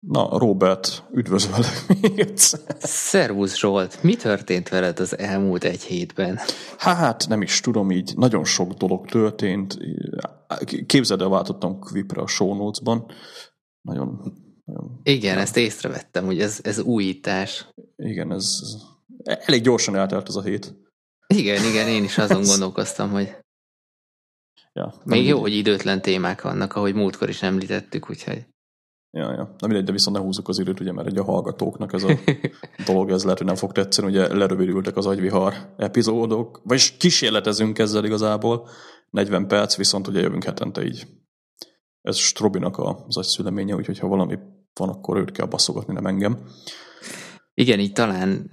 Na, Robert, üdvözöllek még egyszer. Szervusz Zsolt, mi történt veled az elmúlt egy hétben? Hát nem is tudom, így nagyon sok dolog történt. Képzeld el, váltottam Quipre a show notes-ban. Nagyon, nagyon... Igen, nem. ezt észrevettem, hogy ez, ez újítás. Igen, ez elég gyorsan eltelt ez a hét. Igen, igen, én is azon gondolkoztam, hogy ja, még jó, hogy időtlen témák vannak, ahogy múltkor is említettük, úgyhogy Ja, ja. Na mindegy, de viszont ne húzzuk az időt, ugye, mert egy a hallgatóknak ez a dolog, ez lehet, hogy nem fog tetszeni, ugye lerövidültek az agyvihar epizódok, vagyis kísérletezünk ezzel igazából, 40 perc, viszont ugye jövünk hetente így. Ez Strobinak az agyszüleménye, úgyhogy ha valami van, akkor őt kell baszogatni, nem engem. Igen, így talán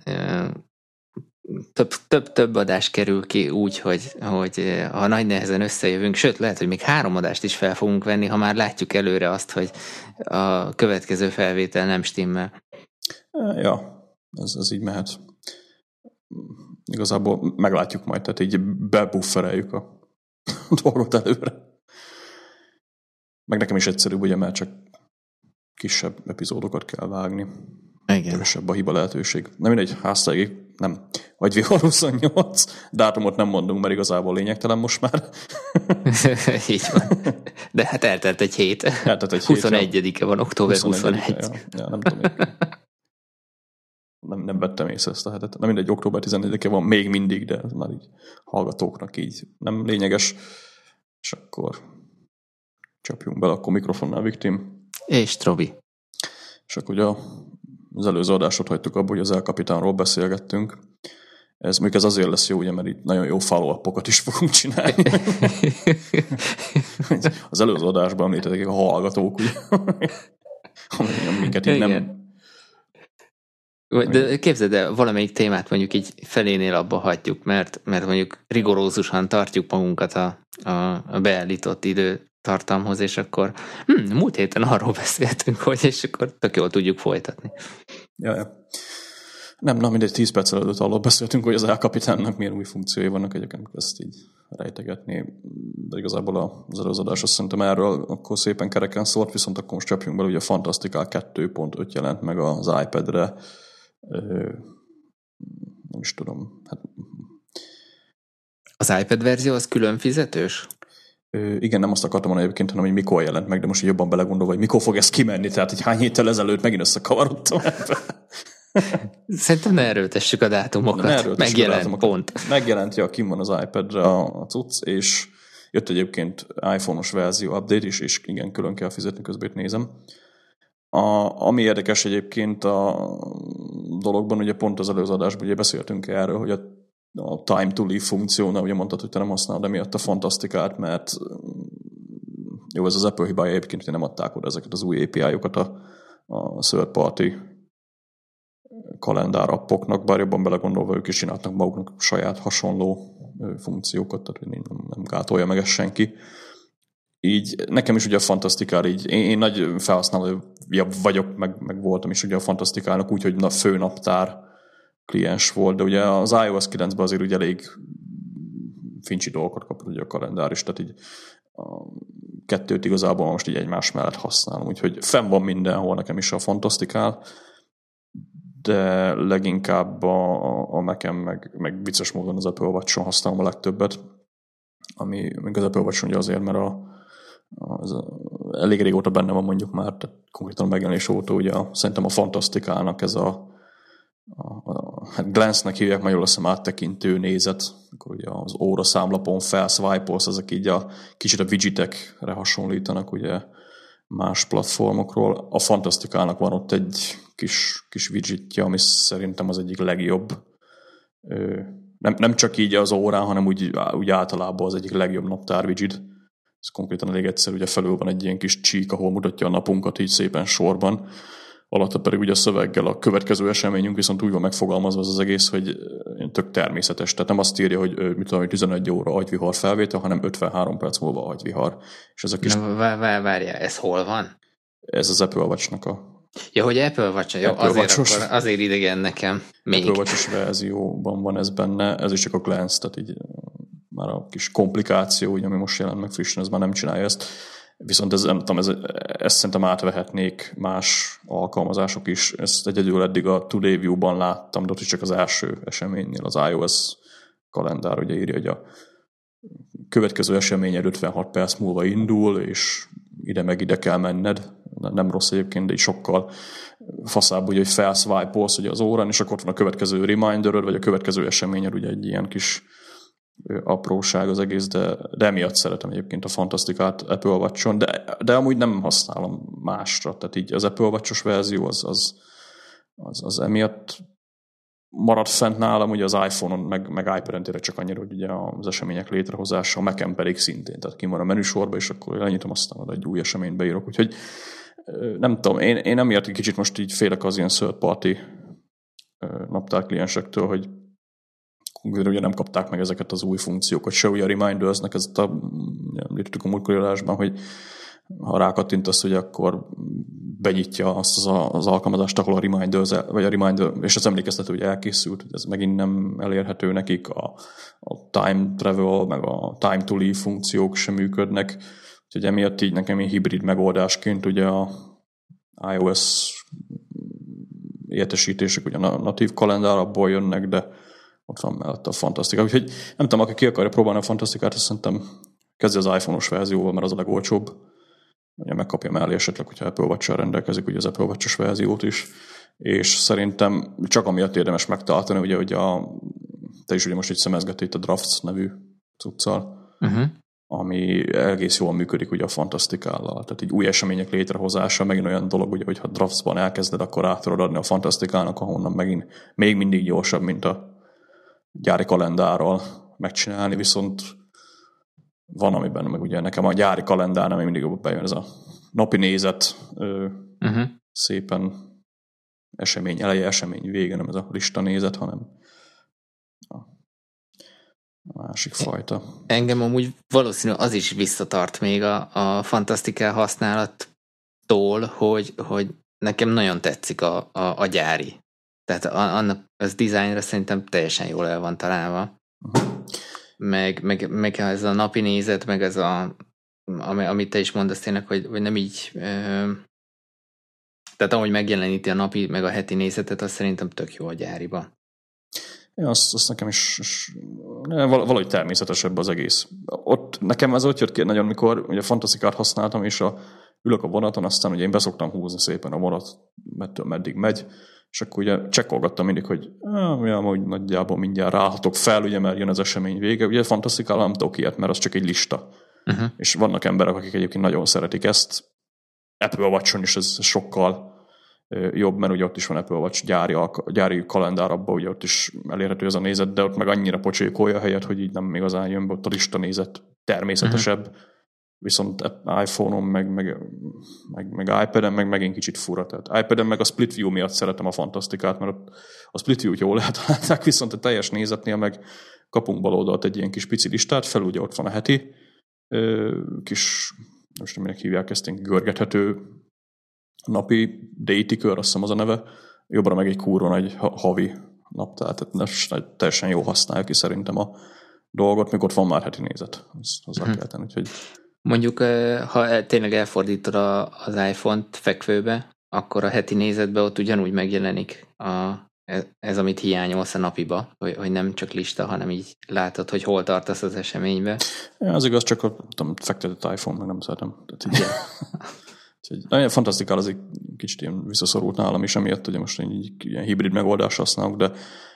több, több, több adás kerül ki úgy, hogy, hogy eh, ha nagy nehezen összejövünk, sőt, lehet, hogy még három adást is fel fogunk venni, ha már látjuk előre azt, hogy a következő felvétel nem stimmel. Ja, ez, ez így mehet. Igazából meglátjuk majd, tehát így bebuffereljük a dolgot előre. Meg nekem is egyszerűbb, ugye, mert csak kisebb epizódokat kell vágni. Igen. Kevesebb a hiba lehetőség. Nem mindegy, háztáig. Vagy vihar 28, dátumot nem mondunk, mert igazából lényegtelen most már. Így van. De hát eltelt egy hét. Eltelt egy 21-e van, október 21. 21. Ja, ja, nem tudom. Nem, nem vettem észre ezt a hetet. Nem mindegy, október 14-e van még mindig, de ez már így hallgatóknak így nem lényeges. És akkor csapjunk bele, akkor mikrofonnál Viktim. És Trobi. És akkor ugye az előző adásot hagytuk abba, hogy az elkapitánról beszélgettünk. Ez még ez azért lesz jó, ugye, mert itt nagyon jó follow is fogunk csinálni. az előző adásban említettek a hallgatók, ugye, amiket így nem... De képzeld el, valamelyik témát mondjuk így felénél abba hagyjuk, mert, mert mondjuk rigorózusan tartjuk magunkat a, a, a beállított idő tartalmhoz, és akkor hm, múlt héten arról beszéltünk, hogy és akkor tök jól tudjuk folytatni. Ja, ja. Nem, na mindegy, 10 perc előtt arról beszéltünk, hogy az elkapitánnak milyen új funkciói vannak, egyébként ezt így rejtegetni, de igazából az előző adás azt szerintem erről akkor szépen kereken szólt, viszont akkor most csapjunk bele, ugye a Fantastica 2.5 jelent meg az iPad-re, nem is tudom, hát az iPad verzió az külön fizetős? igen, nem azt akartam mondani egyébként, hanem hogy mikor jelent meg, de most jobban belegondolva, hogy mikor fog ez kimenni, tehát hogy hány héttel ezelőtt megint összekavarodtam ebbe. Szerintem ne erőltessük a dátumokat. Ne erőltessük Megjelent, a dátumokat. pont. Megjelent, ja, kim van az iPad-re a, a cucc, és jött egyébként iPhone-os verzió update is, és igen, külön kell fizetni, közben nézem. A, ami érdekes egyébként a dologban, ugye pont az előző adásban ugye beszéltünk erről, hogy a a time to leave funkciónál, ugye mondtad, hogy te nem használod emiatt a fantasztikát, mert jó, ez az Apple hibája egyébként, hogy nem adták oda ezeket az új API-okat a, a third party kalendár appoknak, bár jobban belegondolva ők is csináltak maguknak saját hasonló funkciókat, tehát nem, nem gátolja meg ezt senki. Így nekem is ugye a fantasztikál így, én, én nagy felhasználó vagyok, meg, meg voltam is ugye a fantasztikának úgy, hogy na, fő naptár kliens volt, de ugye az iOS 9-ben azért ugye elég fincsi dolgokat kapott ugye a kalendár is, tehát így a kettőt igazából most így egymás mellett használom, úgyhogy fenn van mindenhol nekem is a fantasztikál, de leginkább a, a mac meg, meg vicces módon az Apple watch használom a legtöbbet, ami még az Apple watch ugye azért, mert a, az a, elég régóta benne van mondjuk már, tehát konkrétan megjelenés óta ugye a, szerintem a fantasztikának ez a a, a, hát glance-nek hívják magyarul azt hiszem áttekintő nézet, akkor ugye az óra számlapon felswipe-olsz, ezek így a kicsit a widgetekre hasonlítanak ugye más platformokról. A Fantasztikának van ott egy kis, kis widgetje, ami szerintem az egyik legjobb. Nem, nem csak így az órán, hanem úgy, úgy általában az egyik legjobb naptár widget. Ez konkrétan elég egyszerű, ugye felül van egy ilyen kis csík, ahol mutatja a napunkat így szépen sorban alatta pedig ugye a szöveggel a következő eseményünk viszont úgy van megfogalmazva az, az egész, hogy tök természetes. Tehát nem azt írja, hogy mit tudom, hogy 11 óra agyvihar felvétel, hanem 53 perc múlva agyvihar. És ez a kis... Na, várjál, ez hol van? Ez az Apple watch a Ja, hogy Apple watch jó, Apple azért, akkor, azért idegen nekem. Még. Apple watch verzióban van ez benne, ez is csak a glance, tehát így már a kis komplikáció, ugye, ami most jelent meg frissen, ez már nem csinálja ezt Viszont ez, nem tudom, ez, ezt szerintem átvehetnék más alkalmazások is. Ezt egyedül eddig a Today View-ban láttam, de ott is csak az első eseménynél az iOS kalendár ugye írja, hogy a következő esemény 56 perc múlva indul, és ide meg ide kell menned. Nem rossz egyébként, de így sokkal faszább, ugye, hogy felswipe-olsz ugye az órán, és akkor ott van a következő reminder vagy a következő eseményed, ugye egy ilyen kis apróság az egész, de, de emiatt szeretem egyébként a fantasztikát Apple watch de, de amúgy nem használom másra, tehát így az Apple watch verzió az, az, az, az emiatt maradt fent nálam, ugye az iPhone-on, meg, meg tényleg csak annyira, hogy ugye az események létrehozása, a mac pedig szintén, tehát kim a menüsorba, és akkor lenyitom, aztán egy új eseményt beírok, úgyhogy nem tudom, én, én emiatt egy kicsit most így félek az ilyen third party naptárkliensektől, hogy ugye nem kapták meg ezeket az új funkciókat, ugye a Reminders-nek ez a, említettük a múltkori hogy ha rákattintasz, hogy akkor benyitja azt az, a, az alkalmazást, ahol a Reminders, vagy a Reminder, és az emlékeztető, hogy elkészült, ez megint nem elérhető nekik, a, a time travel, meg a time to leave funkciók sem működnek, úgyhogy emiatt így nekem egy hibrid megoldásként ugye a iOS értesítések ugye a natív kalendár abból jönnek, de ott van mellett a fantasztika. Úgyhogy nem tudom, aki ki akarja próbálni a fantasztikát, azt szerintem kezdje az iPhone-os verzióval, mert az a legolcsóbb. Ugye megkapja mellé esetleg, hogyha Apple watch rendelkezik, ugye az Apple watch verziót is. És szerintem csak amiatt érdemes megtartani, ugye, hogy a, te is ugye most így szemezgető itt a Drafts nevű cuccal, uh-huh. ami egész jól működik ugye a fantasztikállal. Tehát így új események létrehozása megint olyan dolog, ugye, hogy ha Draftsban elkezded, akkor át tudod adni a fantasztikának, ahonnan megint még mindig gyorsabb, mint a gyári kalendárral megcsinálni, viszont van, amiben meg ugye nekem a gyári kalendár ami mindig bejön ez a napi nézet uh-huh. szépen esemény eleje, esemény vége, nem ez a lista nézet, hanem a másik fajta. Engem amúgy valószínű az is visszatart még a, a fantasztikál használattól, hogy, hogy nekem nagyon tetszik a, a, a gyári tehát annak az dizájnra szerintem teljesen jól el van találva. Meg, meg, meg ez a napi nézet, meg ez a ami, amit te is mondasz tényleg, hogy, hogy nem így ö, tehát ahogy megjeleníti a napi, meg a heti nézetet, az szerintem tök jó a gyáriba. Ja, azt, azt nekem is, is valahogy természetesebb az egész. Ott, nekem ez ott jött ki nagyon, mikor ugye a fantasztikát használtam, és a, ülök a vonaton, aztán ugye én beszoktam húzni szépen a vonat, mettől meddig megy, és akkor ugye csekkolgattam mindig, hogy ja, hogy nagyjából mindjárt ráhatok fel, ugye, mert jön az esemény vége. Ugye fantasztikál nem tudok ilyet, mert az csak egy lista. Uh-huh. És vannak emberek, akik egyébként nagyon szeretik ezt. Apple watch is ez sokkal jobb, mert ugye ott is van Apple Watch gyári, gyári kalendár abban, ugye ott is elérhető ez a nézet, de ott meg annyira pocsékolja a helyet, hogy így nem igazán jön be, ott a lista nézet természetesebb. Uh-huh viszont iPhone-on, meg, meg, meg, meg iPad-en meg megint kicsit fura. Tehát iPad-en meg a split view miatt szeretem a fantasztikát, mert a split view-t jól eltalálták, viszont a teljes nézetnél meg kapunk bal oldalt egy ilyen kis pici listát, fel ugye ott van a heti kis, most nem minek hívják ezt, görgethető napi daily kör, azt hiszem az a neve, jobbra meg egy kúron egy havi naptár, tehát teljesen jó használja ki szerintem a dolgot, még ott van már heti nézet, az hozzá kell tenni, úgyhogy Mondjuk, ha tényleg elfordítod az iPhone-t fekvőbe, akkor a heti nézetbe ott ugyanúgy megjelenik a, e, ez, amit hiányolsz a napiba, hogy, hogy nem csak lista, hanem így látod, hogy hol tartasz az eseménybe. Ja, az igaz, csak a tudom, fektetett iPhone, meg nem szeretem. Tehát így, nagyon fantasztikál, az egy kicsit ilyen visszaszorult nálam is, amiatt hogy most így ilyen hibrid megoldást használok, de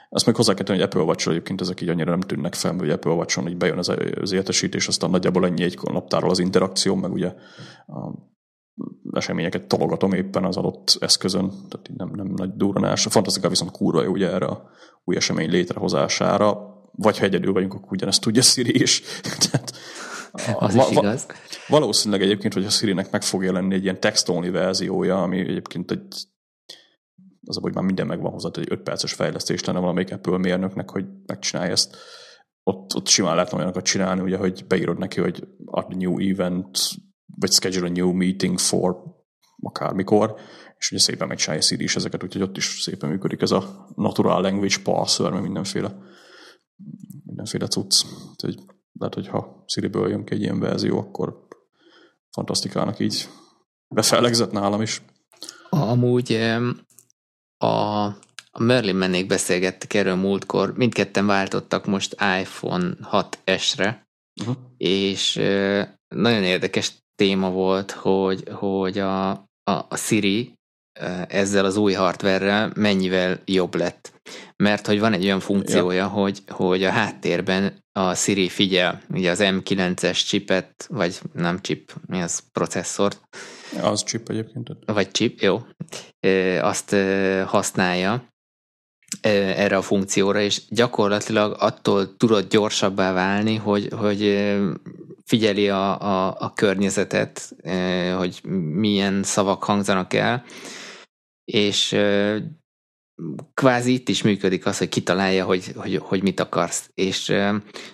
azt még hozzá kell tenni, hogy Apple watch egyébként ezek így annyira nem tűnnek fel, hogy Apple Watch-on így bejön az, az értesítés, aztán nagyjából ennyi egy naptárral az interakció, meg ugye a eseményeket tologatom éppen az adott eszközön, tehát nem, nem nagy durranás. A fantasztika viszont kurva ugye erre a új esemény létrehozására, vagy ha egyedül vagyunk, akkor ugyanezt tudja Siri is. tehát az va- is igaz. Valószínűleg egyébként, hogy a Siri-nek meg fog jelenni egy ilyen text-only verziója, ami egyébként egy az a, hogy már minden megvan hozzá, egy 5 perces fejlesztés lenne valamelyik Apple mérnöknek, hogy megcsinálja ezt. Ott, ott simán lehetne olyanokat csinálni, ugye, hogy beírod neki, hogy add a new event, vagy schedule a new meeting for akármikor, és ugye szépen megcsinálja Siri is ezeket, úgyhogy ott is szépen működik ez a natural language parser, meg mindenféle, mindenféle cucc. Úgyhogy lehet, hogy ha Siri-ből jön ki egy ilyen verzió, akkor fantasztikának így befellegzett nálam is. Amúgy a, a Merlin mennék beszélgettek erről múltkor, mindketten váltottak most iPhone 6S-re, uh-huh. és nagyon érdekes téma volt, hogy, hogy a, a, a Siri ezzel az új hardverrel mennyivel jobb lett. Mert hogy van egy olyan funkciója, ja. hogy, hogy a háttérben a Siri figyel, ugye az M9-es chipet, vagy nem chip, mi az processzort. Az chip egyébként. Vagy chip, jó. Azt használja erre a funkcióra, és gyakorlatilag attól tudod gyorsabbá válni, hogy, hogy figyeli a, a, a környezetet, hogy milyen szavak hangzanak el, és kvázi itt is működik az, hogy kitalálja, hogy, hogy, hogy mit akarsz. És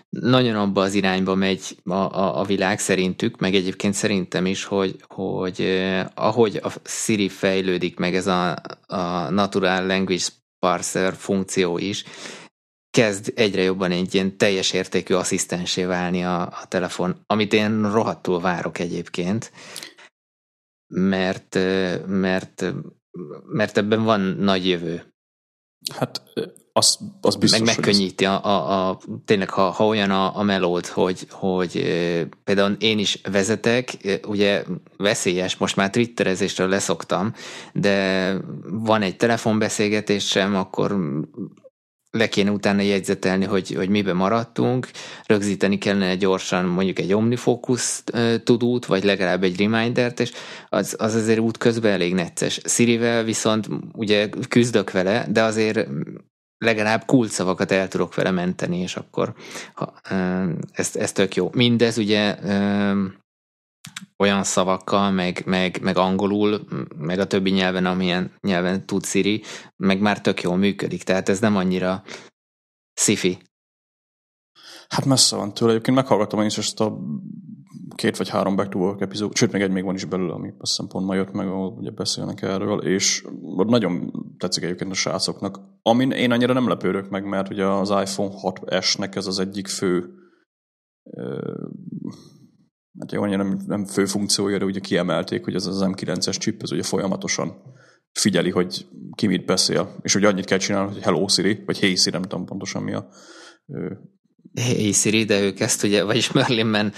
nagyon abba az irányba megy a, a, a világ szerintük, meg egyébként szerintem is, hogy, hogy ahogy a Siri fejlődik, meg ez a, a Natural Language Parser funkció is, kezd egyre jobban egy ilyen teljes értékű asszisztensé válni a, a telefon, amit én rohadtul várok egyébként, mert, mert, mert ebben van nagy jövő. Hát az, az biztos, Meg megkönnyíti a, a, a, tényleg, ha, ha olyan a, a melód, hogy, hogy például én is vezetek, ugye veszélyes, most már twitterezésről leszoktam, de van egy telefonbeszélgetésem, akkor le kéne utána jegyzetelni, hogy, hogy mibe maradtunk, rögzíteni kellene gyorsan mondjuk egy omnifocus tudót, vagy legalább egy remindert, és az, az azért út közben elég necces. Sirivel viszont ugye küzdök vele, de azért legalább kulcsszavakat el tudok vele menteni, és akkor ha, ez, ez tök jó. Mindez ugye olyan szavakkal, meg, meg, meg angolul, meg a többi nyelven, amilyen nyelven tud Siri, meg már tök jól működik, tehát ez nem annyira sci Hát messze van tőle. Egyébként meghallgattam én is ezt a két vagy három Back to Work epizód, sőt, még egy még van is belőle, ami azt hiszem pont ma jött meg, ahol ugye beszélnek erről, és nagyon tetszik egyébként a srácoknak. Amin én annyira nem lepődök meg, mert ugye az iPhone 6S-nek ez az egyik fő hát jó, annyira nem, nem fő funkciója, de ugye kiemelték, hogy ez az M9-es chip, ez ugye folyamatosan figyeli, hogy ki mit beszél, és ugye annyit kell csinálni, hogy Hello Siri, vagy Hey Siri, nem tudom pontosan mi a Hey Siri, de ők ezt ugye, vagyis Merlinben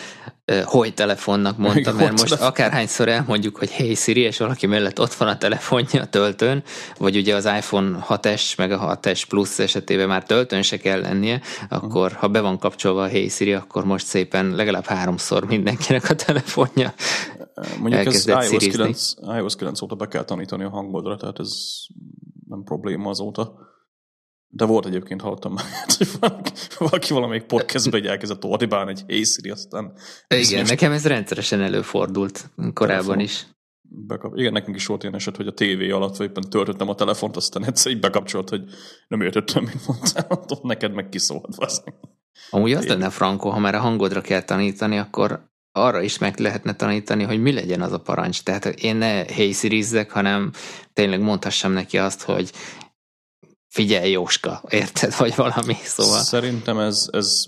uh, hogy telefonnak mondta, mert most telefon. akárhányszor elmondjuk, hogy Hey Siri, és valaki mellett ott van a telefonja a töltőn, vagy ugye az iPhone 6S, meg a 6S Plus esetében már töltőn se kell lennie, akkor ha be van kapcsolva a Hey Siri, akkor most szépen legalább háromszor mindenkinek a telefonja Mondjuk ez iOS 9, iOS 9 óta be kell tanítani a hangodra, tehát ez nem probléma azóta. De volt egyébként, hallottam már, hogy valaki, valamelyik podcastban egy elkezdett ordibálni egy Hey Siri, aztán... Igen, nekem ez rendszeresen előfordult korábban telefon. is. Bekap... Igen, nekünk is volt ilyen eset, hogy a tévé alatt, vagy éppen töltöttem a telefont, aztán egyszer így bekapcsolt, hogy nem értettem, mit mondtál, ott neked meg kiszólt. Amúgy az lenne frankó, ha már a hangodra kell tanítani, akkor arra is meg lehetne tanítani, hogy mi legyen az a parancs. Tehát én ne hey hanem tényleg mondhassam neki azt, hogy figyelj Jóska, érted, vagy valami, szóval. Szerintem ez, ez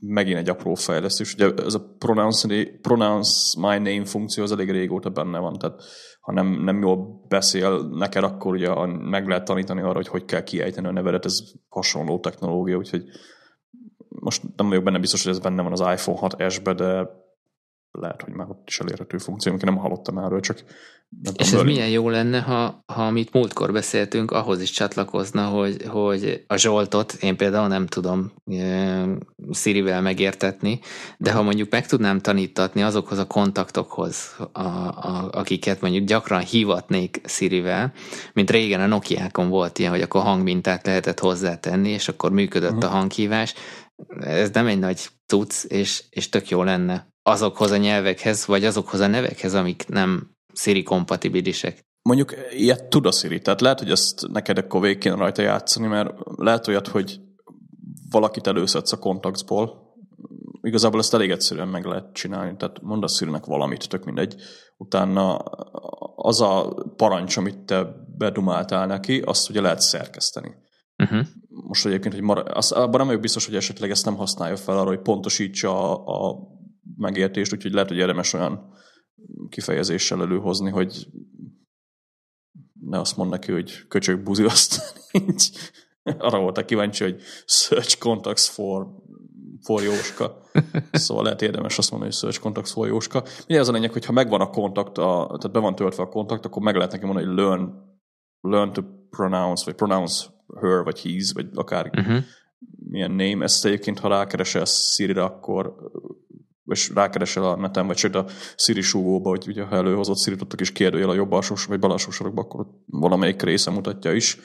megint egy apró fejlesztés. Ugye ez a pronounce, pronounce my name funkció az elég régóta benne van, tehát ha nem, nem jól beszél neked, akkor ugye meg lehet tanítani arra, hogy hogy kell kiejteni a nevedet, ez hasonló technológia, úgyhogy most nem vagyok benne biztos, hogy ez benne van az iPhone 6S-be, de lehet, hogy már ott is elérhető funkció, amikor nem hallottam erről, csak nem És ez milyen jó lenne, ha, ha amit múltkor beszéltünk, ahhoz is csatlakozna, hogy, hogy a Zsoltot én például nem tudom e, Sirivel megértetni, de ha mondjuk meg tudnám tanítatni azokhoz a kontaktokhoz, a, a, akiket mondjuk gyakran hívatnék Sirivel, mint régen a Nokiákon volt ilyen, hogy akkor hangmintát lehetett hozzátenni, és akkor működött uh-huh. a hanghívás, ez nem egy nagy tudsz, és, és tök jó lenne azokhoz a nyelvekhez, vagy azokhoz a nevekhez, amik nem Siri kompatibilisek. Mondjuk ilyet tud a Siri, tehát lehet, hogy ezt neked akkor végig kéne rajta játszani, mert lehet olyat, hogy valakit előszedsz a kontaktból, igazából ezt elég egyszerűen meg lehet csinálni, tehát mondasz Sirinek valamit, tök mindegy. Utána az a parancs, amit te bedumáltál neki, azt ugye lehet szerkeszteni. Uh-huh. Most egyébként, hogy mar- az, abban nem vagyok biztos, hogy esetleg ezt nem használja fel arra, hogy pontosítsa a, a megértést, úgyhogy lehet, hogy érdemes olyan kifejezéssel előhozni, hogy ne azt mond neki, hogy köcsög buzi, azt így arra voltak kíváncsi, hogy search contacts for, for Jóska. Szóval lehet érdemes azt mondani, hogy search contacts for Jóska. Ugye az a lényeg, hogy ha megvan a kontakt, a, tehát be van töltve a kontakt, akkor meg lehet neki mondani, hogy learn, learn to pronounce, vagy pronounce her, vagy his, vagy akár uh-huh. milyen name. Ezt egyébként, ha rákeresel Siri-re, akkor és rákeresel a neten, vagy sőt a Siri súgóba, hogy ugye ha előhozott Siri tudtak is kérdőjel a jobb alsós, vagy bal alsó sorokba, akkor valamelyik része mutatja is,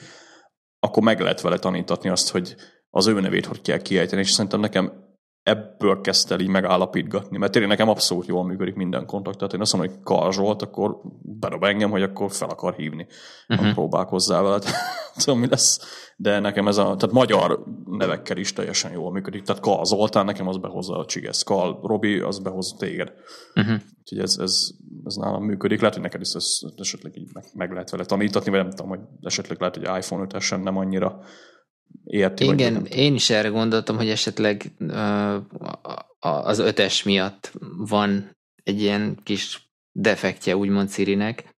akkor meg lehet vele tanítatni azt, hogy az ő nevét hogy kell kiejteni, és szerintem nekem ebből kezdte el így megállapítgatni, mert tényleg nekem abszolút jól működik minden kontakt. Tehát én azt mondom, hogy Karl Zsolt, akkor bedob engem, hogy akkor fel akar hívni. Uh-huh. Próbálkozzál vele. Tudom, mi lesz. De nekem ez a, tehát magyar nevekkel is teljesen jól működik. Tehát Karl Zoltán nekem az behozza a csigesz. Karl Robi, az behoz téged. Uh-huh. Úgyhogy ez, ez, ez nálam működik. Lehet, hogy neked is ezt esetleg így meg, meg lehet vele tanítatni, vagy nem tudom, hogy esetleg lehet, hogy iPhone 5 nem annyira érti. Igen, vagy én is erre gondoltam, hogy esetleg az ötes miatt van egy ilyen kis defektje, úgymond Sirinek,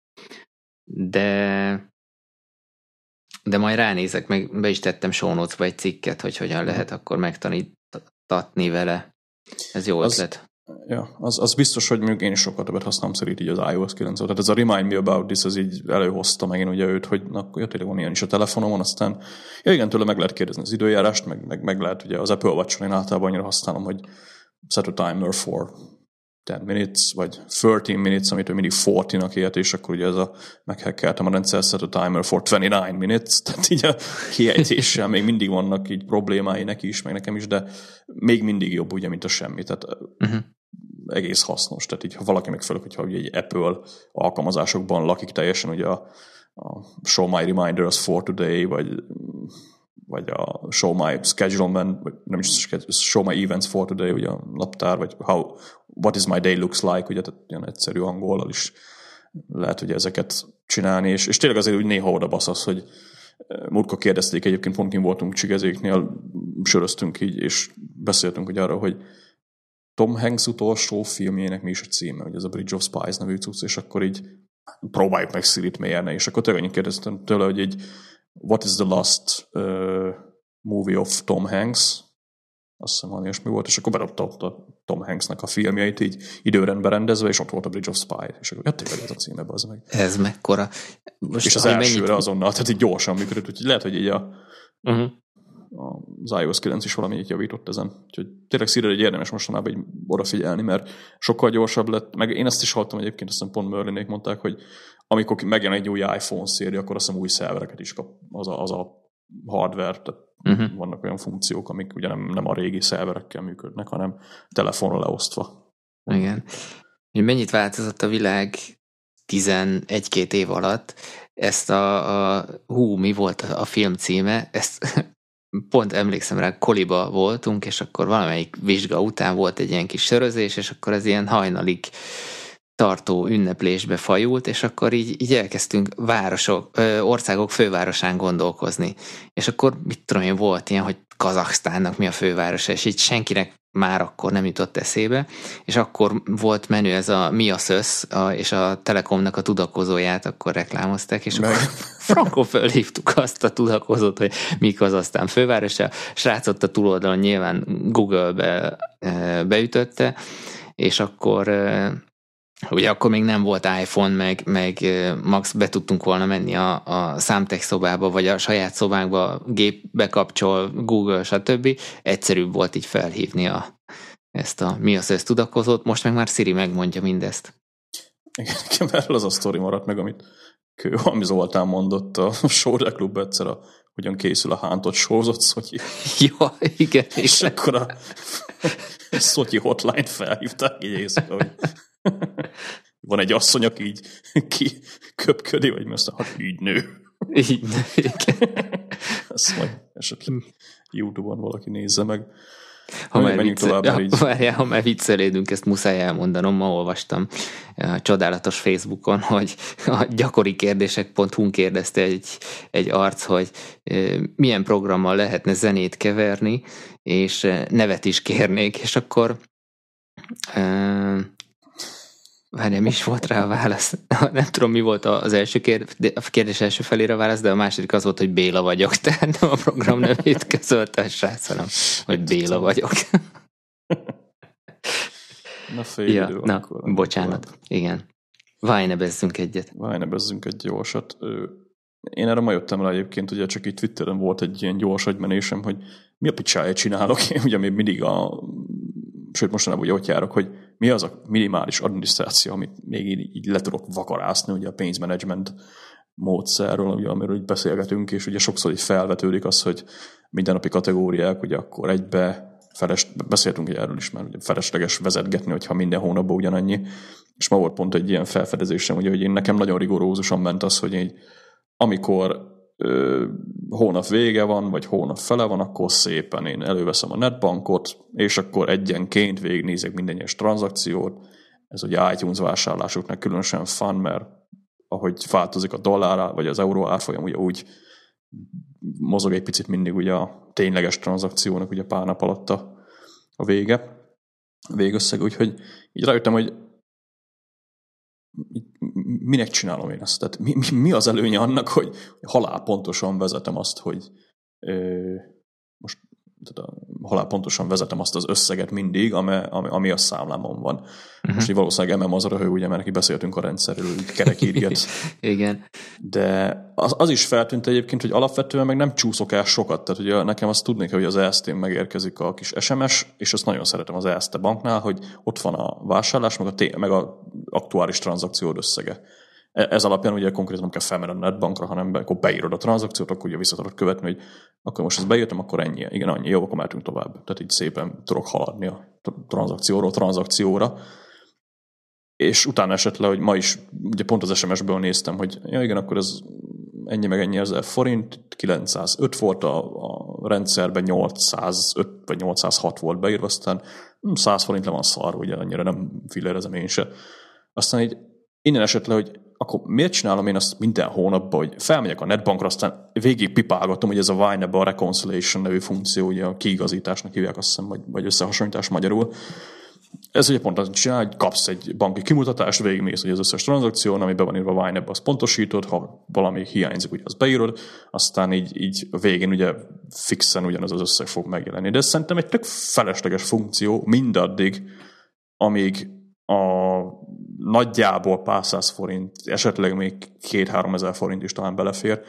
de de majd ránézek, meg be is tettem show egy cikket, hogy hogyan lehet akkor megtanítatni vele. Ez jó az, ötlet. Ja, az, az biztos, hogy mondjuk én is sokkal többet használom szerint így az iOS 9 Tehát ez a Remind Me About This, az így előhozta megint ugye őt, hogy na, ja, tényleg van ilyen is a telefonomon, aztán ja, igen, tőle meg lehet kérdezni az időjárást, meg, meg, meg lehet ugye az Apple watch én általában annyira használom, hogy set a timer for 10 minutes, vagy 13 minutes, amit ő mindig 40-nak élt, és akkor ugye ez a meghekkeltem a rendszer set a timer for 29 minutes, tehát így a kiejtéssel még mindig vannak így problémái neki is, meg nekem is, de még mindig jobb ugye, mint a semmi. Tehát uh-huh egész hasznos. Tehát így, ha valaki meg főleg, hogyha ugye egy Apple alkalmazásokban lakik teljesen, ugye a, a Show My Reminder az for today, vagy, vagy a Show My Schedule vagy nem is Show My Events for today, ugye a naptár, vagy how, What is my day looks like, ugye, tehát ilyen egyszerű angolal is lehet ugye ezeket csinálni, és, és tényleg azért úgy néha oda basz hogy eh, Múltkor kérdezték, egyébként pont voltunk csigezéknél, söröztünk így, és beszéltünk ugye arra, hogy Tom Hanks utolsó filmjének mi is a címe, hogy ez a Bridge of Spies nevű cucc, és akkor így próbáljuk meg Siri-t mérni, és akkor tényleg kérdeztem tőle, hogy egy What is the last uh, movie of Tom Hanks? Azt hiszem, valami mi volt, és akkor bedobta ott a Tom Hanksnek a filmjeit így időrendben rendezve, és ott volt a Bridge of Spies, és akkor jöttek tényleg ez a címe, az meg. Ez mekkora. Most és az elsőre mennyit... azonnal, tehát így gyorsan működött, úgyhogy lehet, hogy így a uh-huh az iOS 9 is valamennyit javított ezen. Úgyhogy tényleg szíre egy érdemes mostanában egy odafigyelni, mert sokkal gyorsabb lett. Meg én ezt is hallottam egyébként, azt hiszem pont Merlinék mondták, hogy amikor megjelen egy új iPhone széria, akkor azt hiszem új szervereket is kap az a, az a hardware, tehát uh-huh. vannak olyan funkciók, amik ugye nem, nem a régi szerverekkel működnek, hanem telefonra leosztva. Igen. Mennyit változott a világ 11-2 év alatt? Ezt a, a hú, mi volt a film címe, ezt pont emlékszem rá, koliba voltunk, és akkor valamelyik vizsga után volt egy ilyen kis sörözés, és akkor ez ilyen hajnalig tartó ünneplésbe fajult, és akkor így, így elkezdtünk városok, ö, országok fővárosán gondolkozni. És akkor mit tudom én, volt ilyen, hogy Kazaksztánnak mi a fővárosa, és így senkinek már akkor nem jutott eszébe, és akkor volt menü ez a Mi a szösz, a, és a Telekomnak a tudakozóját akkor reklámozták, és Meg. akkor frankon fölhívtuk azt a tudakozót, hogy mik az aztán fővárosa. Srácot a túloldalon nyilván Google-be beütötte, és akkor Ugye akkor még nem volt iPhone, meg, meg max be tudtunk volna menni a, a számtek szobába, vagy a saját szobánkba, gép bekapcsol, Google, stb. Egyszerűbb volt így felhívni a, ezt a mi az ez tudakozót, most meg már Siri megmondja mindezt. Igen, erről az a sztori maradt meg, amit Kőhalmi Zoltán mondott a Sóra Klub egyszer, a, hogyan készül a hántott sózott Szotyi. Ja, igen. És igen. akkor a Szotyi hotline felhívták így éjszaka, hogy van egy asszony, aki így ki köpködi, vagy most hát így nő. Így nő, igen. Ezt majd esetleg Youtube-on valaki nézze meg. Ha már, vicce, tovább, ja, így. Várjál, ha már viccelédünk, ezt muszáj elmondanom, ma olvastam a csodálatos Facebookon, hogy a gyakori kérdések.hu kérdezte egy, egy arc, hogy milyen programmal lehetne zenét keverni, és nevet is kérnék, és akkor Várjál, mi is volt rá a válasz? Nem tudom, mi volt az első kérdés, a kérdés első felére a válasz, de a második az volt, hogy Béla vagyok. Tehát nem a program nevét közölte a srác, hanem, hogy Béla vagyok. Na fél ja, idő, na, akkor, bocsánat. Akkor. Igen. Vájnebezzünk egyet. Vájnebezzünk egy gyorsat. Én erre ma jöttem rá egyébként, ugye csak itt Twitteren volt egy ilyen gyors agymenésem, hogy mi a picsáját csinálok. Én ugye még mindig a sőt mostanában úgy ott járok, hogy mi az a minimális adminisztráció, amit még így, így le tudok vakarászni, ugye a pénzmenedzsment módszerről, ugye, amiről így beszélgetünk, és ugye sokszor így felvetődik az, hogy mindennapi kategóriák, ugye akkor egybe feles, beszéltünk erről is, mert ugye felesleges vezetgetni, hogyha minden hónapban ugyanannyi. És ma volt pont egy ilyen felfedezésem, ugye, hogy én nekem nagyon rigorózusan ment az, hogy így, amikor hónap vége van, vagy hónap fele van, akkor szépen én előveszem a netbankot, és akkor egyenként végignézek minden egyes tranzakciót. Ez ugye iTunes vásárlásoknak különösen fun, mert ahogy változik a dollár, vagy az euró árfolyam, ugye úgy mozog egy picit mindig ugye a tényleges tranzakciónak ugye pár nap alatt a, a vége, a végösszeg, úgyhogy így rájöttem, hogy minek csinálom én ezt? Tehát mi, mi, mi az előnye annak, hogy halál pontosan vezetem azt, hogy ö, most tehát halál pontosan vezetem azt az összeget mindig, ami, ami, ami a számlámon van. Uh-huh. Most így valószínűleg MM az a röhő, ugye, mert neki beszéltünk a rendszerről, így kerekírget. Igen. De az, az is feltűnt egyébként, hogy alapvetően meg nem csúszok el sokat. Tehát ugye nekem azt tudnék, hogy az EST-n megérkezik a kis SMS, és azt nagyon szeretem az EST banknál, hogy ott van a vásárlás, meg a, té- meg a aktuális tranzakció összege. E, ez alapján ugye konkrétan nem kell felmenni a netbankra, hanem be, akkor beírod a tranzakciót, akkor ugye vissza tudod követni, hogy akkor most ezt beírtam, akkor ennyi. Igen, annyi. Jó, akkor mehetünk tovább. Tehát így szépen tudok haladni a tranzakcióról tranzakcióra. És utána esett le, hogy ma is, ugye pont az SMS-ből néztem, hogy ja igen, akkor ez ennyi meg ennyi ezer forint, 905 volt a, a rendszerben, 805 vagy 806 volt beírva, aztán 100 hm, forint le van szarva, ugye annyira nem fillerezem én se. Aztán így innen esett le, hogy akkor miért csinálom én azt minden hónapban, hogy felmegyek a netbankra, aztán végig pipálgatom, hogy ez a Wine a Reconciliation nevű funkció, ugye a kiigazításnak hívják azt hiszem, vagy, vagy összehasonlítás magyarul. Ez ugye pont az csinál, hogy kapsz egy banki kimutatást, végigmész, hogy az összes tranzakció, ami be van írva Wine az pontosítod, ha valami hiányzik, ugye azt beírod, aztán így, így a végén ugye fixen ugyanaz az összeg fog megjelenni. De ez szerintem egy tök felesleges funkció mindaddig, amíg a nagyjából pár száz forint, esetleg még két-három ezer forint is talán belefér,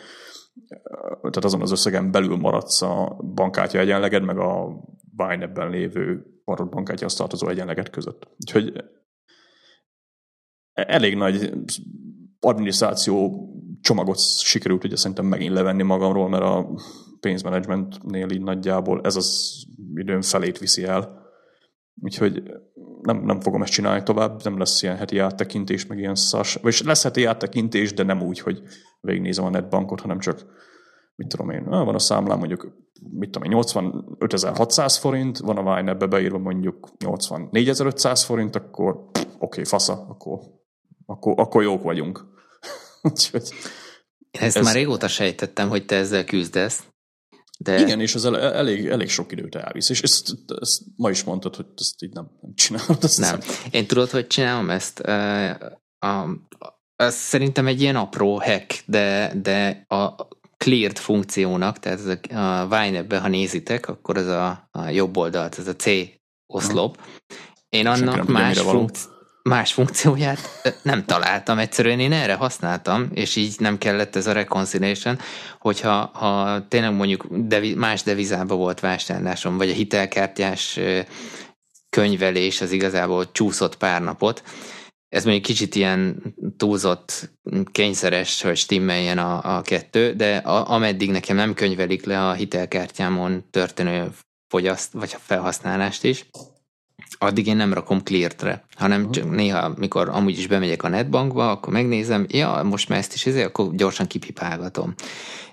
tehát azon az összegen belül maradsz a bankkártya egyenleged, meg a Binebben lévő marad bankkártya tartozó egyenleged között. Úgyhogy elég nagy adminisztráció csomagot sikerült ugye szerintem megint levenni magamról, mert a pénzmenedzsmentnél így nagyjából ez az időn felét viszi el. Úgyhogy nem, nem fogom ezt csinálni tovább, nem lesz ilyen heti áttekintés, meg ilyen szas, vagy lesz heti áttekintés, de nem úgy, hogy végignézem a netbankot, hanem csak, mit tudom én, ah, van a számlám mondjuk, mit tudom én, 85.600 forint, van a Wine be beírva mondjuk 84.500 forint, akkor oké, okay, fasza, akkor, akkor, akkor jók vagyunk. Úgyhogy ezt ez... már régóta sejtettem, hogy te ezzel küzdesz. De... Igen, és az elég, elég sok időt elvisz, és ezt, ezt ma is mondtad, hogy ezt így nem, nem csinálod. Ezt nem. Én tudod, hogy csinálom ezt? A, ez szerintem egy ilyen apró hack, de, de a cleared funkciónak, tehát ez a, a Wine ha nézitek, akkor ez a, a jobb oldalt, ez a C oszlop. Én annak más funkció más funkcióját nem találtam, egyszerűen én erre használtam, és így nem kellett ez a reconciliation, hogyha ha tényleg mondjuk devi, más devizába volt vásárlásom, vagy a hitelkártyás könyvelés az igazából csúszott pár napot, ez mondjuk kicsit ilyen túlzott, kényszeres, hogy stimmeljen a, a kettő, de a, ameddig nekem nem könyvelik le a hitelkártyámon történő fogyaszt, vagy a felhasználást is, addig én nem rakom clear-re, hanem uh-huh. csak néha, mikor amúgy is bemegyek a netbankba, akkor megnézem, ja, most már ezt is ezért, akkor gyorsan kipipálgatom.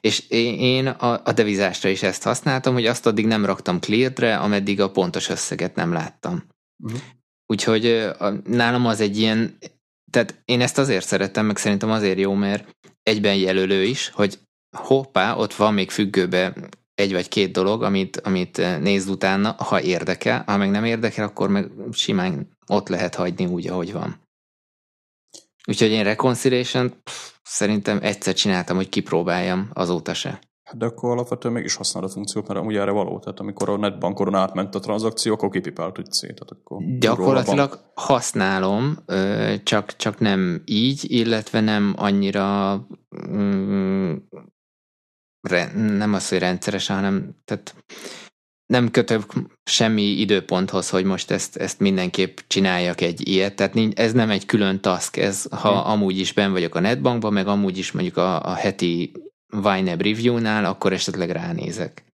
És én a, a devizásra is ezt használtam, hogy azt addig nem raktam clear-re, ameddig a pontos összeget nem láttam. Uh-huh. Úgyhogy nálam az egy ilyen, tehát én ezt azért szeretem, meg szerintem azért jó, mert egyben jelölő is, hogy hoppá, ott van még függőbe egy vagy két dolog, amit, amit nézd utána, ha érdekel, ha meg nem érdekel, akkor meg simán ott lehet hagyni úgy, ahogy van. Úgyhogy én Reconciliation szerintem egyszer csináltam, hogy kipróbáljam, azóta se. Hát de akkor alapvetően mégis használod a funkciót, mert amúgy erre való. Tehát amikor a netbankoron átment a tranzakció, akkor kipipált úgy szét. Tehát akkor Gyakorlatilag használom, csak, csak nem így, illetve nem annyira mm, nem az, hogy rendszeresen, hanem tehát nem kötök semmi időponthoz, hogy most ezt, ezt mindenképp csináljak egy ilyet, tehát ez nem egy külön task, ez ha hmm. amúgy is ben vagyok a netbankban, meg amúgy is mondjuk a, a heti YNAB review-nál, akkor esetleg ránézek.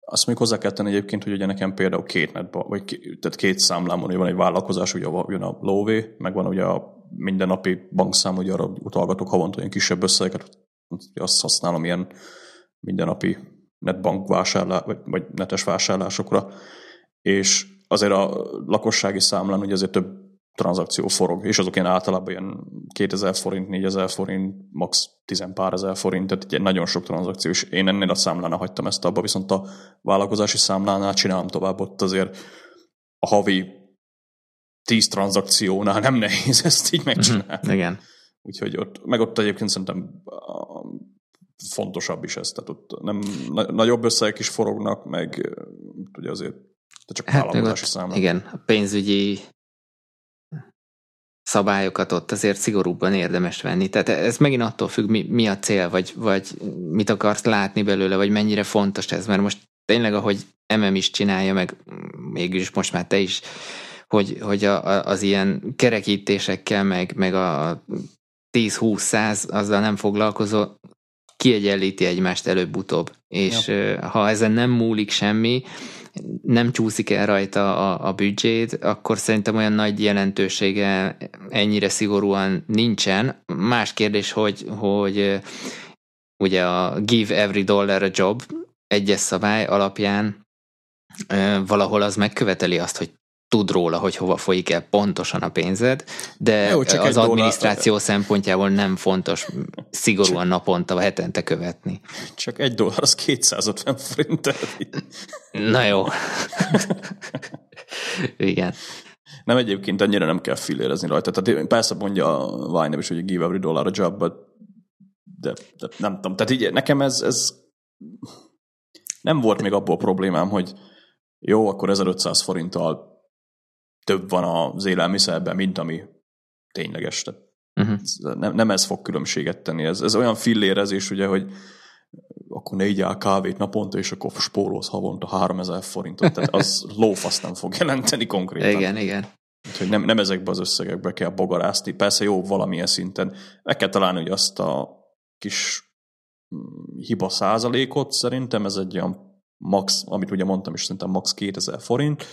Azt még hozzá kell tenni egyébként, hogy ugye nekem például két netba, vagy tehát két számlám van, van egy vállalkozás, ugye jön a lóvé, meg van ugye a mindennapi bankszám, ugye arra utalgatok havonta olyan kisebb összegeket, azt használom ilyen mindennapi netbank vásárlás, vagy, vagy netes vásárlásokra, és azért a lakossági számlán ugye azért több tranzakció forog, és azok ilyen általában ilyen 2000 forint, 4000 forint, max. 10 pár ezer forint, tehát egy nagyon sok tranzakció, és én ennél a számlánál hagytam ezt abba, viszont a vállalkozási számlánál csinálom tovább, ott azért a havi 10 tranzakciónál nem nehéz ezt így megcsinálni. Mm-hmm, igen. Úgyhogy ott, meg ott egyébként szerintem fontosabb is ez, tehát ott nem, na, nagyobb összegek is forognak, meg ugye azért de csak hát vállalkozási számlák. Igen, a pénzügyi szabályokat ott azért szigorúbban érdemes venni. Tehát ez megint attól függ, mi, mi a cél, vagy, vagy mit akarsz látni belőle, vagy mennyire fontos ez, mert most tényleg, ahogy MM is csinálja, meg mégis most már te is, hogy, hogy a, az ilyen kerekítésekkel, meg, meg a 10-20-100, azzal nem foglalkozó, kiegyenlíti egymást előbb-utóbb. És ja. ha ezen nem múlik semmi, nem csúszik el rajta a, a büdzsét, akkor szerintem olyan nagy jelentősége ennyire szigorúan nincsen. Más kérdés, hogy, hogy ugye a give every dollar a job egyes szabály alapján valahol az megköveteli azt, hogy tud róla, hogy hova folyik el pontosan a pénzed, de Jó, csak az adminisztráció dollár... szempontjából nem fontos szigorúan csak... naponta, vagy hetente követni. Csak egy dollár, az 250 forint. Na jó. Igen. Nem egyébként annyira nem kell filérezni rajta. Tehát persze mondja a Vine is, hogy give every dollar a job, but de, de nem tudom. Tehát így nekem ez, ez nem volt még abból problémám, hogy jó, akkor 1500 forinttal több van az élelmiszerben, mint ami tényleges. Tehát uh-huh. nem, nem ez fog különbséget tenni. Ez, ez olyan fillérezés, ugye, hogy akkor ne igyál kávét naponta, és akkor spórolsz havonta 3000 forintot. Tehát az lófasz nem fog jelenteni konkrétan. Igen, igen. Úgyhogy nem, nem ezekbe az összegekbe kell bogarászni. Persze jó, valamilyen szinten. Meg kell találni, hogy azt a kis mm, hiba százalékot, szerintem ez egy olyan max, amit ugye mondtam is, szerintem max 2000 forint,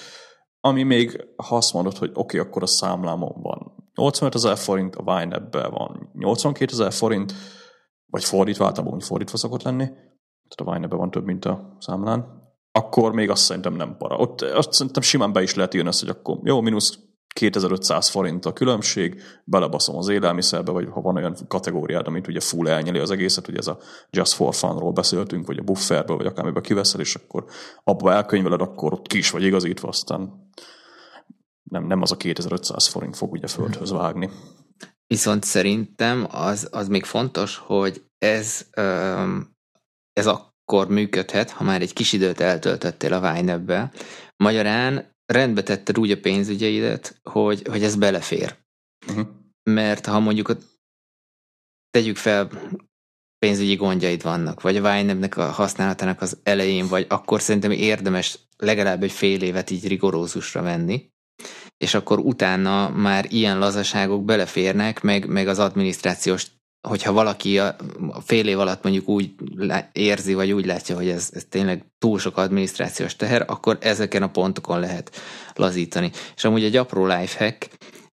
ami még, ha azt mondod, hogy oké, okay, akkor a számlámon van 85 ezer forint, a Vine van 82 ezer forint, vagy fordítva, általában úgy fordítva szokott lenni, tehát a Vine van több, mint a számlán, akkor még azt szerintem nem para. Ott azt szerintem simán be is lehet írni azt, hogy akkor jó, mínusz 2500 forint a különbség, belebaszom az élelmiszerbe, vagy ha van olyan kategóriád, amit ugye full elnyeli az egészet, ugye ez a Just for Fun-ról beszéltünk, vagy a bufferből, vagy akármiben kiveszel, és akkor abba elkönyveled, akkor ott kis vagy igazítva, aztán nem, nem az a 2500 forint fog ugye földhöz vágni. Viszont szerintem az, az még fontos, hogy ez, ez akkor működhet, ha már egy kis időt eltöltöttél a Vine Magyarán rendbe tetted úgy a pénzügyeidet, hogy, hogy ez belefér. Uh-huh. Mert ha mondjuk tegyük fel, pénzügyi gondjaid vannak, vagy a vine a használatának az elején vagy, akkor szerintem érdemes legalább egy fél évet így rigorózusra venni, és akkor utána már ilyen lazaságok beleférnek, meg, meg az adminisztrációs hogyha valaki a fél év alatt mondjuk úgy érzi, vagy úgy látja, hogy ez, ez tényleg túl sok adminisztrációs teher, akkor ezeken a pontokon lehet lazítani. És amúgy egy apró lifehack,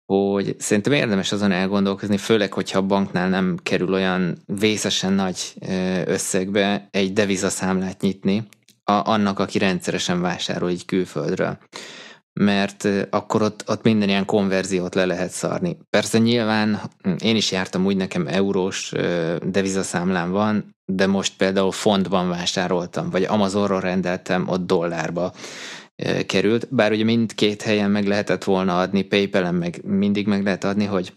hogy szerintem érdemes azon elgondolkozni, főleg, hogyha a banknál nem kerül olyan vészesen nagy összegbe egy devizaszámlát nyitni, a, annak, aki rendszeresen vásárol így külföldről mert akkor ott, ott minden ilyen konverziót le lehet szarni. Persze nyilván én is jártam úgy, nekem eurós devizaszámlám van, de most például fontban vásároltam, vagy Amazonról rendeltem, ott dollárba került, bár ugye mindkét helyen meg lehetett volna adni, Paypal-en meg mindig meg lehet adni, hogy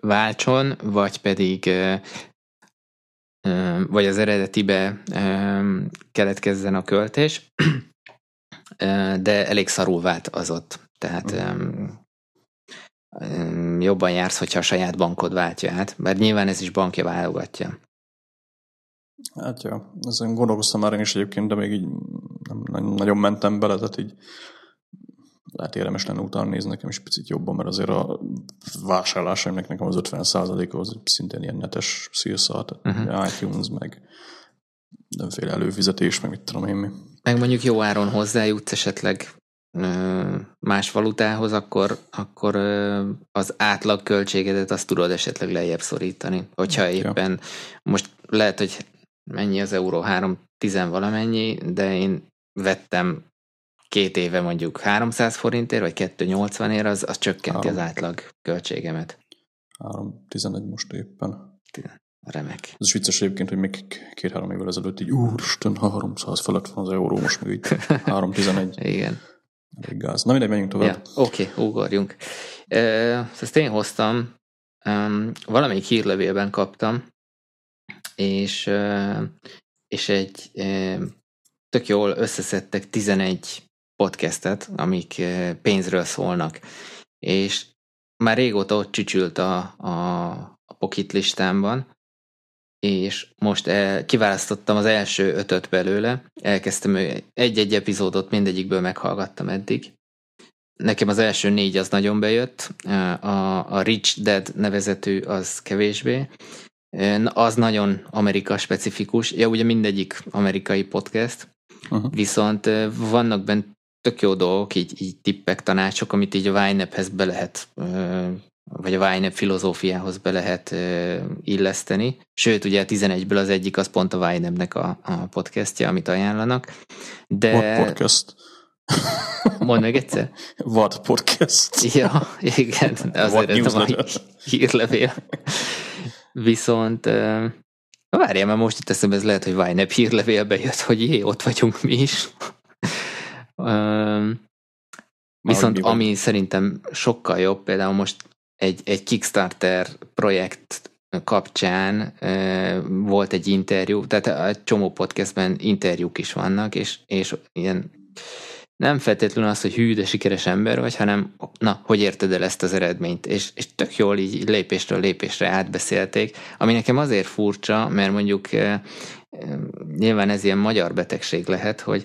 váltson, vagy pedig vagy az eredetibe keletkezzen a költés, de elég szarul vált az ott. Tehát jobban jársz, hogyha a saját bankod váltja át, mert nyilván ez is bankja válogatja. Hát ja, ezen gondolkoztam már én is egyébként, de még így nem nagyon mentem bele, tehát így lehet érdemes lenne utána nézni nekem is picit jobban, mert azért a vásárlásaimnak nekem az 50 az szintén ilyen netes szilszal, tehát uh-huh. iTunes, meg mindenféle előfizetés, meg mit tudom én mi. Meg mondjuk jó áron hozzájutsz esetleg más valutához, akkor, akkor az átlag költségedet azt tudod esetleg lejjebb szorítani. Hogyha éppen ja. most lehet, hogy mennyi az euró, 3 10 valamennyi, de én vettem két éve mondjuk 300 forintért, vagy 280 ér, az, az csökkenti 3. az átlag költségemet. 311 most éppen. Remek. Ez is vicces egyébként, hogy még két-három évvel ezelőtt így úristen, 300 felett van az euró, most még így 311. Igen. Elég gáz. Na mindegy, menjünk tovább. Ja, Oké, okay, ugorjunk. ezt én hoztam, valamelyik hírlevélben kaptam, és, és egy tök jól összeszedtek 11 podcastet, amik pénzről szólnak, és már régóta ott csücsült a, a, a Pocket listámban, és most el, kiválasztottam az első ötöt belőle, elkezdtem egy-egy epizódot mindegyikből meghallgattam eddig. Nekem az első négy az nagyon bejött, a, a Rich Dead nevezetű az kevésbé, az nagyon Amerika specifikus, ja ugye mindegyik amerikai podcast, uh-huh. viszont vannak benne tök jó dolgok, így, így tippek, tanácsok, amit így a YNAB-hez be lehet vagy a YNAB filozófiához be lehet illeszteni. Sőt, ugye a 11-ből az egyik az pont a YNAB-nek a, a podcastja, amit ajánlanak. De... What podcast? Mondd meg egyszer. What podcast? Ja, igen, azért ez a hírlevél. Viszont várjál, mert most itt eszembe, ez lehet, hogy YNAB hírlevélbe jött, hogy jé, ott vagyunk mi is. Viszont ami szerintem sokkal jobb, például most egy, egy Kickstarter projekt kapcsán e, volt egy interjú, tehát egy csomó podcastben interjúk is vannak, és, és ilyen nem feltétlenül az, hogy hű, de sikeres ember vagy, hanem na, hogy érted el ezt az eredményt? És, és tök jól így lépésről lépésre átbeszélték, ami nekem azért furcsa, mert mondjuk e, nyilván ez ilyen magyar betegség lehet, hogy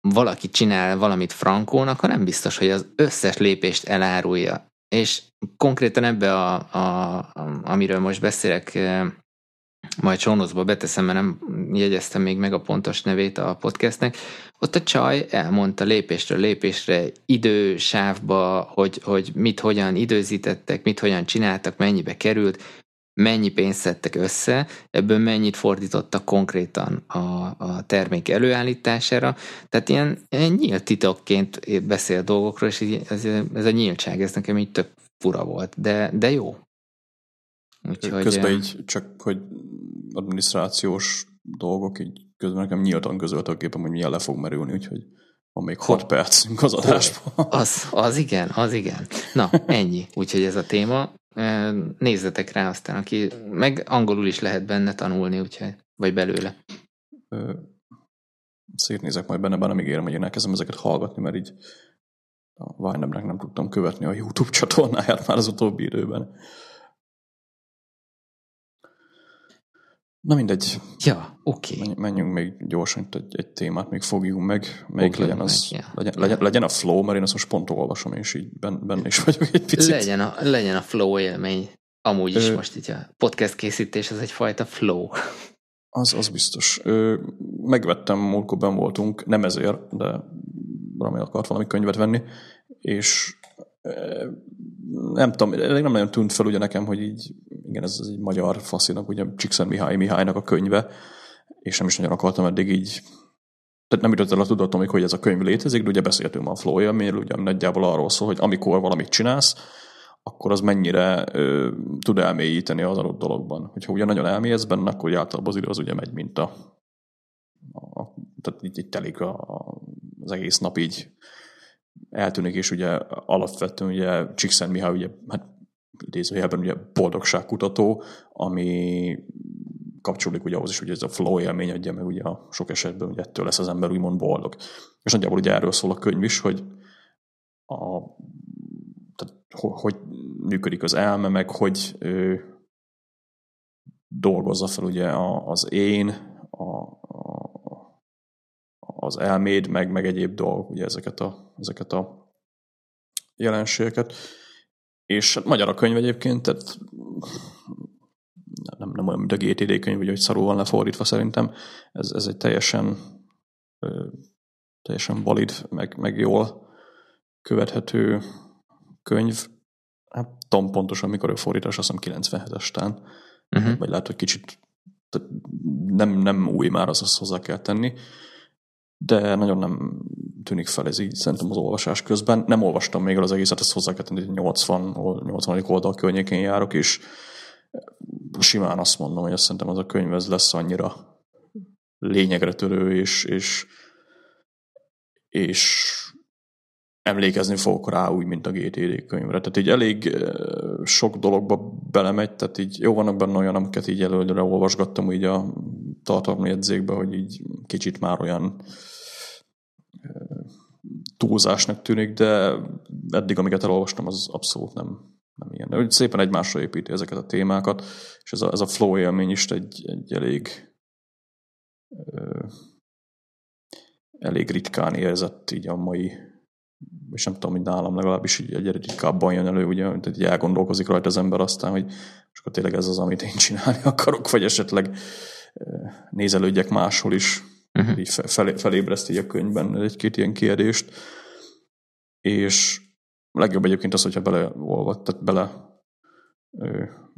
valaki csinál valamit frankónak, ha nem biztos, hogy az összes lépést elárulja. És konkrétan ebbe, a, a, a, amiről most beszélek, majd csónoszba beteszem, mert nem jegyeztem még meg a pontos nevét a podcastnek, ott a csaj elmondta lépésről lépésre, idősávba, hogy, hogy mit hogyan időzítettek, mit hogyan csináltak, mennyibe került, mennyi pénzt szedtek össze, ebből mennyit fordítottak konkrétan a, a termék előállítására. Tehát ilyen, ilyen nyílt titokként beszél dolgokról, és ez, ez a nyíltság, ez nekem így tök fura volt, de, de jó. Úgyhogy, közben így csak, hogy adminisztrációs dolgok, így közben nekem nyíltan közölt a képem, hogy milyen le fog merülni, úgyhogy van még 6 percünk az adásban. Az, az igen, az igen. Na, ennyi. Úgyhogy ez a téma nézzetek rá aztán, aki meg angolul is lehet benne tanulni, úgyhogy, vagy belőle. Szétnézek majd benne, bár nem ígérem, hogy én elkezdem ezeket hallgatni, mert így a Vine nem tudtam követni a YouTube csatornáját már az utóbbi időben. Na mindegy. Ja, oké. Okay. Menjünk még gyorsan egy, egy témát, még fogjunk meg. Melyik legyen az, meg, ja. legyen, legyen, legyen, a flow, mert én azt most pont olvasom, és így benne is vagyok egy picit. Legyen a, legyen a flow élmény. Amúgy is Ö, most így a podcast készítés, az egyfajta flow. Az, az biztos. Ö, megvettem, múltkor ben voltunk, nem ezért, de valami akart valami könyvet venni, és nem tudom, nem nagyon tűnt fel ugye nekem, hogy így, igen, ez egy magyar faszinak, ugye Csíkszent Mihály Mihálynak a könyve, és nem is nagyon akartam eddig így tehát nem jutott el a tudatomig, hogy ez a könyv létezik, de ugye beszéltünk a flow élményről, ugye nagyjából arról szól, hogy amikor valamit csinálsz, akkor az mennyire ö, tud elmélyíteni az adott dologban. Hogyha ugye nagyon elmélyedsz benne, akkor általában az idő az ugye megy, mint a, a tehát így, így telik a, az egész nap így eltűnik, és ugye alapvetően ugye Csíkszent Mihály ugye, hát idézőjelben ugye boldogságkutató, ami kapcsolódik ugye ahhoz is, hogy ez a flow élmény adja meg ugye a sok esetben, hogy ettől lesz az ember úgymond boldog. És nagyjából ugye erről szól a könyv is, hogy a, tehát, hogy működik az elme, meg hogy ő, dolgozza fel ugye a, az én, a, az elméd, meg, meg egyéb dolgok, ugye ezeket a, ezeket a jelenségeket. És hát magyar a könyv egyébként, tehát nem, nem olyan, mint a GTD könyv, hogy szarul van lefordítva szerintem. Ez, ez egy teljesen teljesen valid, meg, meg jól követhető könyv. Hát tudom pontosan, mikor a fordítás, azt hiszem 97-es tán. Uh-huh. Vagy lehet, hogy kicsit nem, nem új már, az azt hozzá kell tenni. De nagyon nem tűnik fel ez így szerintem az olvasás közben. Nem olvastam még el az egészet, ezt hozzá kell tenni, 80, 80. oldal környékén járok, és simán azt mondom, hogy azt szerintem az a könyv ez lesz annyira lényegre törő, és, és, és emlékezni fogok rá úgy, mint a GTD könyvre. Tehát így elég sok dologba belemegy, tehát így jó vannak benne olyan, amiket így előre olvasgattam így a tartalmi jegyzékbe, hogy így kicsit már olyan túlzásnak tűnik, de eddig, amiket elolvastam, az abszolút nem, nem ilyen. De szépen egymásra építi ezeket a témákat, és ez a, ez a flow élmény is egy, egy elég elég ritkán érzett így a mai és nem tudom, hogy nálam legalábbis így egyre ritkábban jön elő, ugye, hogy így elgondolkozik rajta az ember aztán, hogy és akkor tényleg ez az, amit én csinálni akarok, vagy esetleg nézelődjek máshol is, uh-huh. így fel, felébreszti a könyvben egy-két ilyen kérdést, és legjobb egyébként az, hogyha beleolvad, tehát bele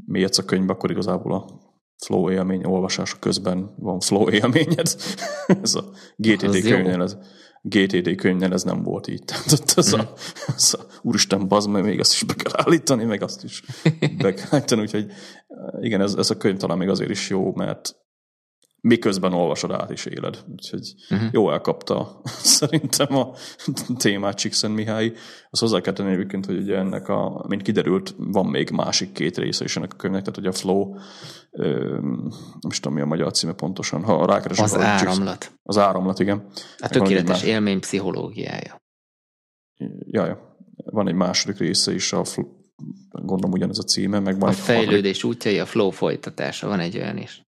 mélyedsz a könyvbe, akkor igazából a flow élmény olvasása közben van flow élményed. ez a GTD könyvnél, ez, GTD könyvnél ez nem volt így. Tehát az, a, az a, úristen, bazd meg, még azt is be kell állítani, meg azt is be kell állítani, úgyhogy igen, ez, ez a könyv talán még azért is jó, mert miközben olvasod át is éled. Úgyhogy uh-huh. jó elkapta szerintem a témát Csíkszent Mihály. Azt hozzá kell tenni egyébként, hogy ugye ennek a, mint kiderült, van még másik két része is ennek a könyvnek, tehát hogy a flow, nem is tudom mi a magyar címe pontosan, ha rákeresek. Az áramlat. Az áramlat, igen. A tökéletes élmény pszichológiája. Ja, ja. Van egy második része is, a gondolom ugyanez a címe, meg van A fejlődés harmadik... útjai, a flow folytatása, van egy olyan is.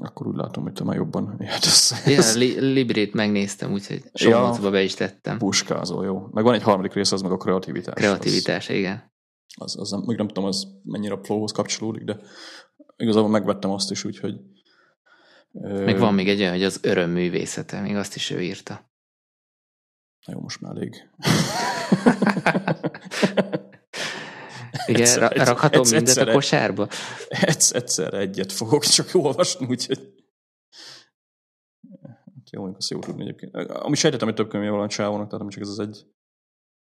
Akkor úgy látom, hogy te már jobban értesz. Ja, li- Librét megnéztem, úgyhogy sok ja, be is tettem. Puskázó, jó. Meg van egy harmadik része, az meg a kreativitás. Kreativitás, az, igen. Az, az nem, még nem tudom, az mennyire a flowhoz kapcsolódik, de igazából megvettem azt is, úgyhogy... Meg van még egy olyan, hogy az örömművészete, még azt is ő írta. Na jó, most már elég. Igen, egyszer, rakhatom egyszer, mindent egyszer, a kosárba? Egyszer, egyszer egyet fogok csak olvasni, úgyhogy hát jó, mondjuk azt jó tudni egyébként. Ami sejtettem, hogy több könyvje van a csávónak, tehát csak ez az egy.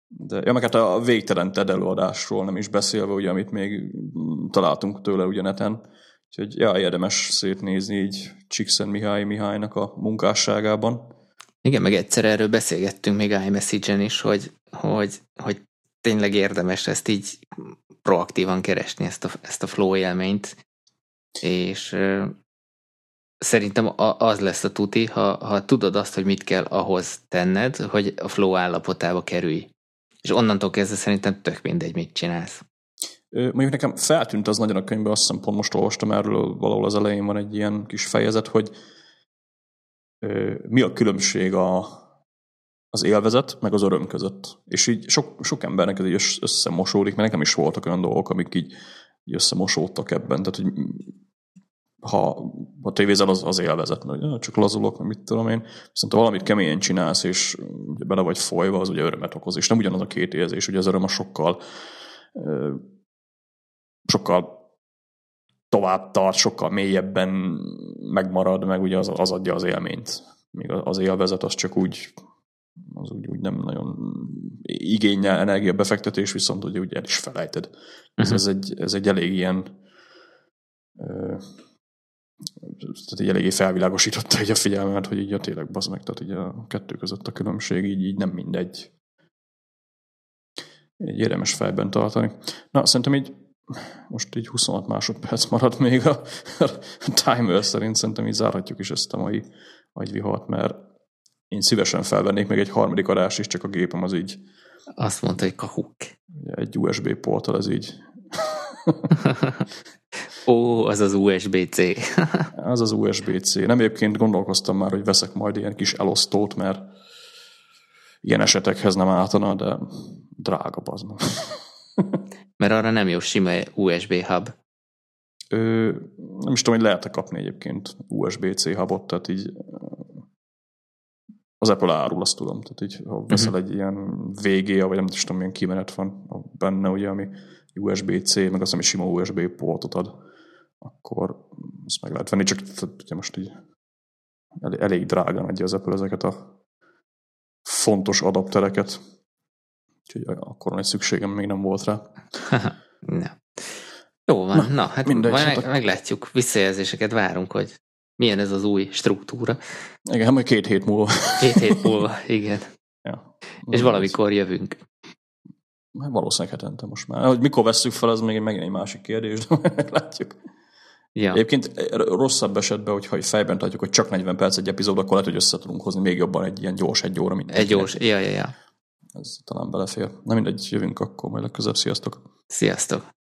De, ja, meg hát a végtelen TED előadásról nem is beszélve, ugye, amit még találtunk tőle ugye neten. Úgyhogy ja, érdemes szétnézni így Csíkszent Mihály Mihálynak a munkásságában. Igen, meg egyszer erről beszélgettünk még iMessage-en is, hogy, hogy, hogy tényleg érdemes ezt így proaktívan keresni, ezt a, ezt a flow élményt, és szerintem az lesz a tuti, ha, ha tudod azt, hogy mit kell ahhoz tenned, hogy a flow állapotába kerülj. És onnantól kezdve szerintem tök mindegy, mit csinálsz. Mondjuk nekem feltűnt az nagyon a könyvben, azt hiszem pont most olvastam erről, valahol az elején van egy ilyen kis fejezet, hogy mi a különbség a, az élvezet, meg az öröm között. És így sok, sok embernek ez így összemosódik, mert nekem is voltak olyan dolgok, amik így, így összemosódtak ebben. Tehát, hogy ha, ha tévézel, az, az élvezet, mert csak lazulok, meg mit tudom én. Viszont ha valamit keményen csinálsz, és ugye bele vagy folyva, az ugye örömet okoz. És nem ugyanaz a két érzés, ugye az öröm a sokkal sokkal tovább tart, sokkal mélyebben megmarad, meg ugye az, az adja az élményt. Míg az élvezet az csak úgy az úgy, úgy nem nagyon igényel energiabefektetés, viszont ugye úgy el is felejted. Uh-huh. Ez, mhm. ez, egy, ez egy elég ilyen tehát így eléggé felvilágosította egy a figyelmet, hogy így a tényleg bazd meg, tehát így a kettő között a különbség így, így nem mindegy. Egy érdemes fejben tartani. Na, szerintem így most így 26 másodperc maradt még a, a timer szerint, szerintem így zárhatjuk is ezt a mai agyvihart, mert én szívesen felvennék még egy harmadik adást is, csak a gépem az így. Azt mondta, hogy kahuk. Egy USB porttal ez így. Ó, az az USB-C. az az USB-C. Nem egyébként gondolkoztam már, hogy veszek majd ilyen kis elosztót, mert ilyen esetekhez nem ártana, de drága az. mert arra nem jó sima USB hub. Ö, nem is tudom, hogy lehet-e kapni egyébként USB-C hubot, tehát így az Apple árul, azt tudom. Tehát így, ha veszel uh-huh. egy ilyen VGA, vagy nem is tudom, milyen kimenet van benne, ugye, ami USB-C, meg azt, ami sima USB portot ad, akkor ezt meg lehet venni, csak ugye most így elég, elég drágán adja az Apple ezeket a fontos adaptereket. Úgyhogy akkor egy szükségem még nem volt rá. Na. Jó van, na, na hát mindegy, hát meg, meglátjuk, visszajelzéseket várunk, hogy milyen ez az új struktúra. Igen, majd két hét múlva. Két hét múlva, igen. Ja. És valamikor jövünk. Hát valószínűleg hetente most már. Hogy mikor vesszük fel, az még megint egy másik kérdés, de meglátjuk. Ja. Egyébként rosszabb esetben, hogyha fejben tartjuk, hogy csak 40 perc egy epizód, akkor lehet, hogy össze tudunk hozni még jobban egy ilyen gyors egy óra. Egy gyors, ja, ja, ja. Ez talán belefér. Na mindegy, jövünk akkor majd legközelebb. Sziasztok! Sziasztok!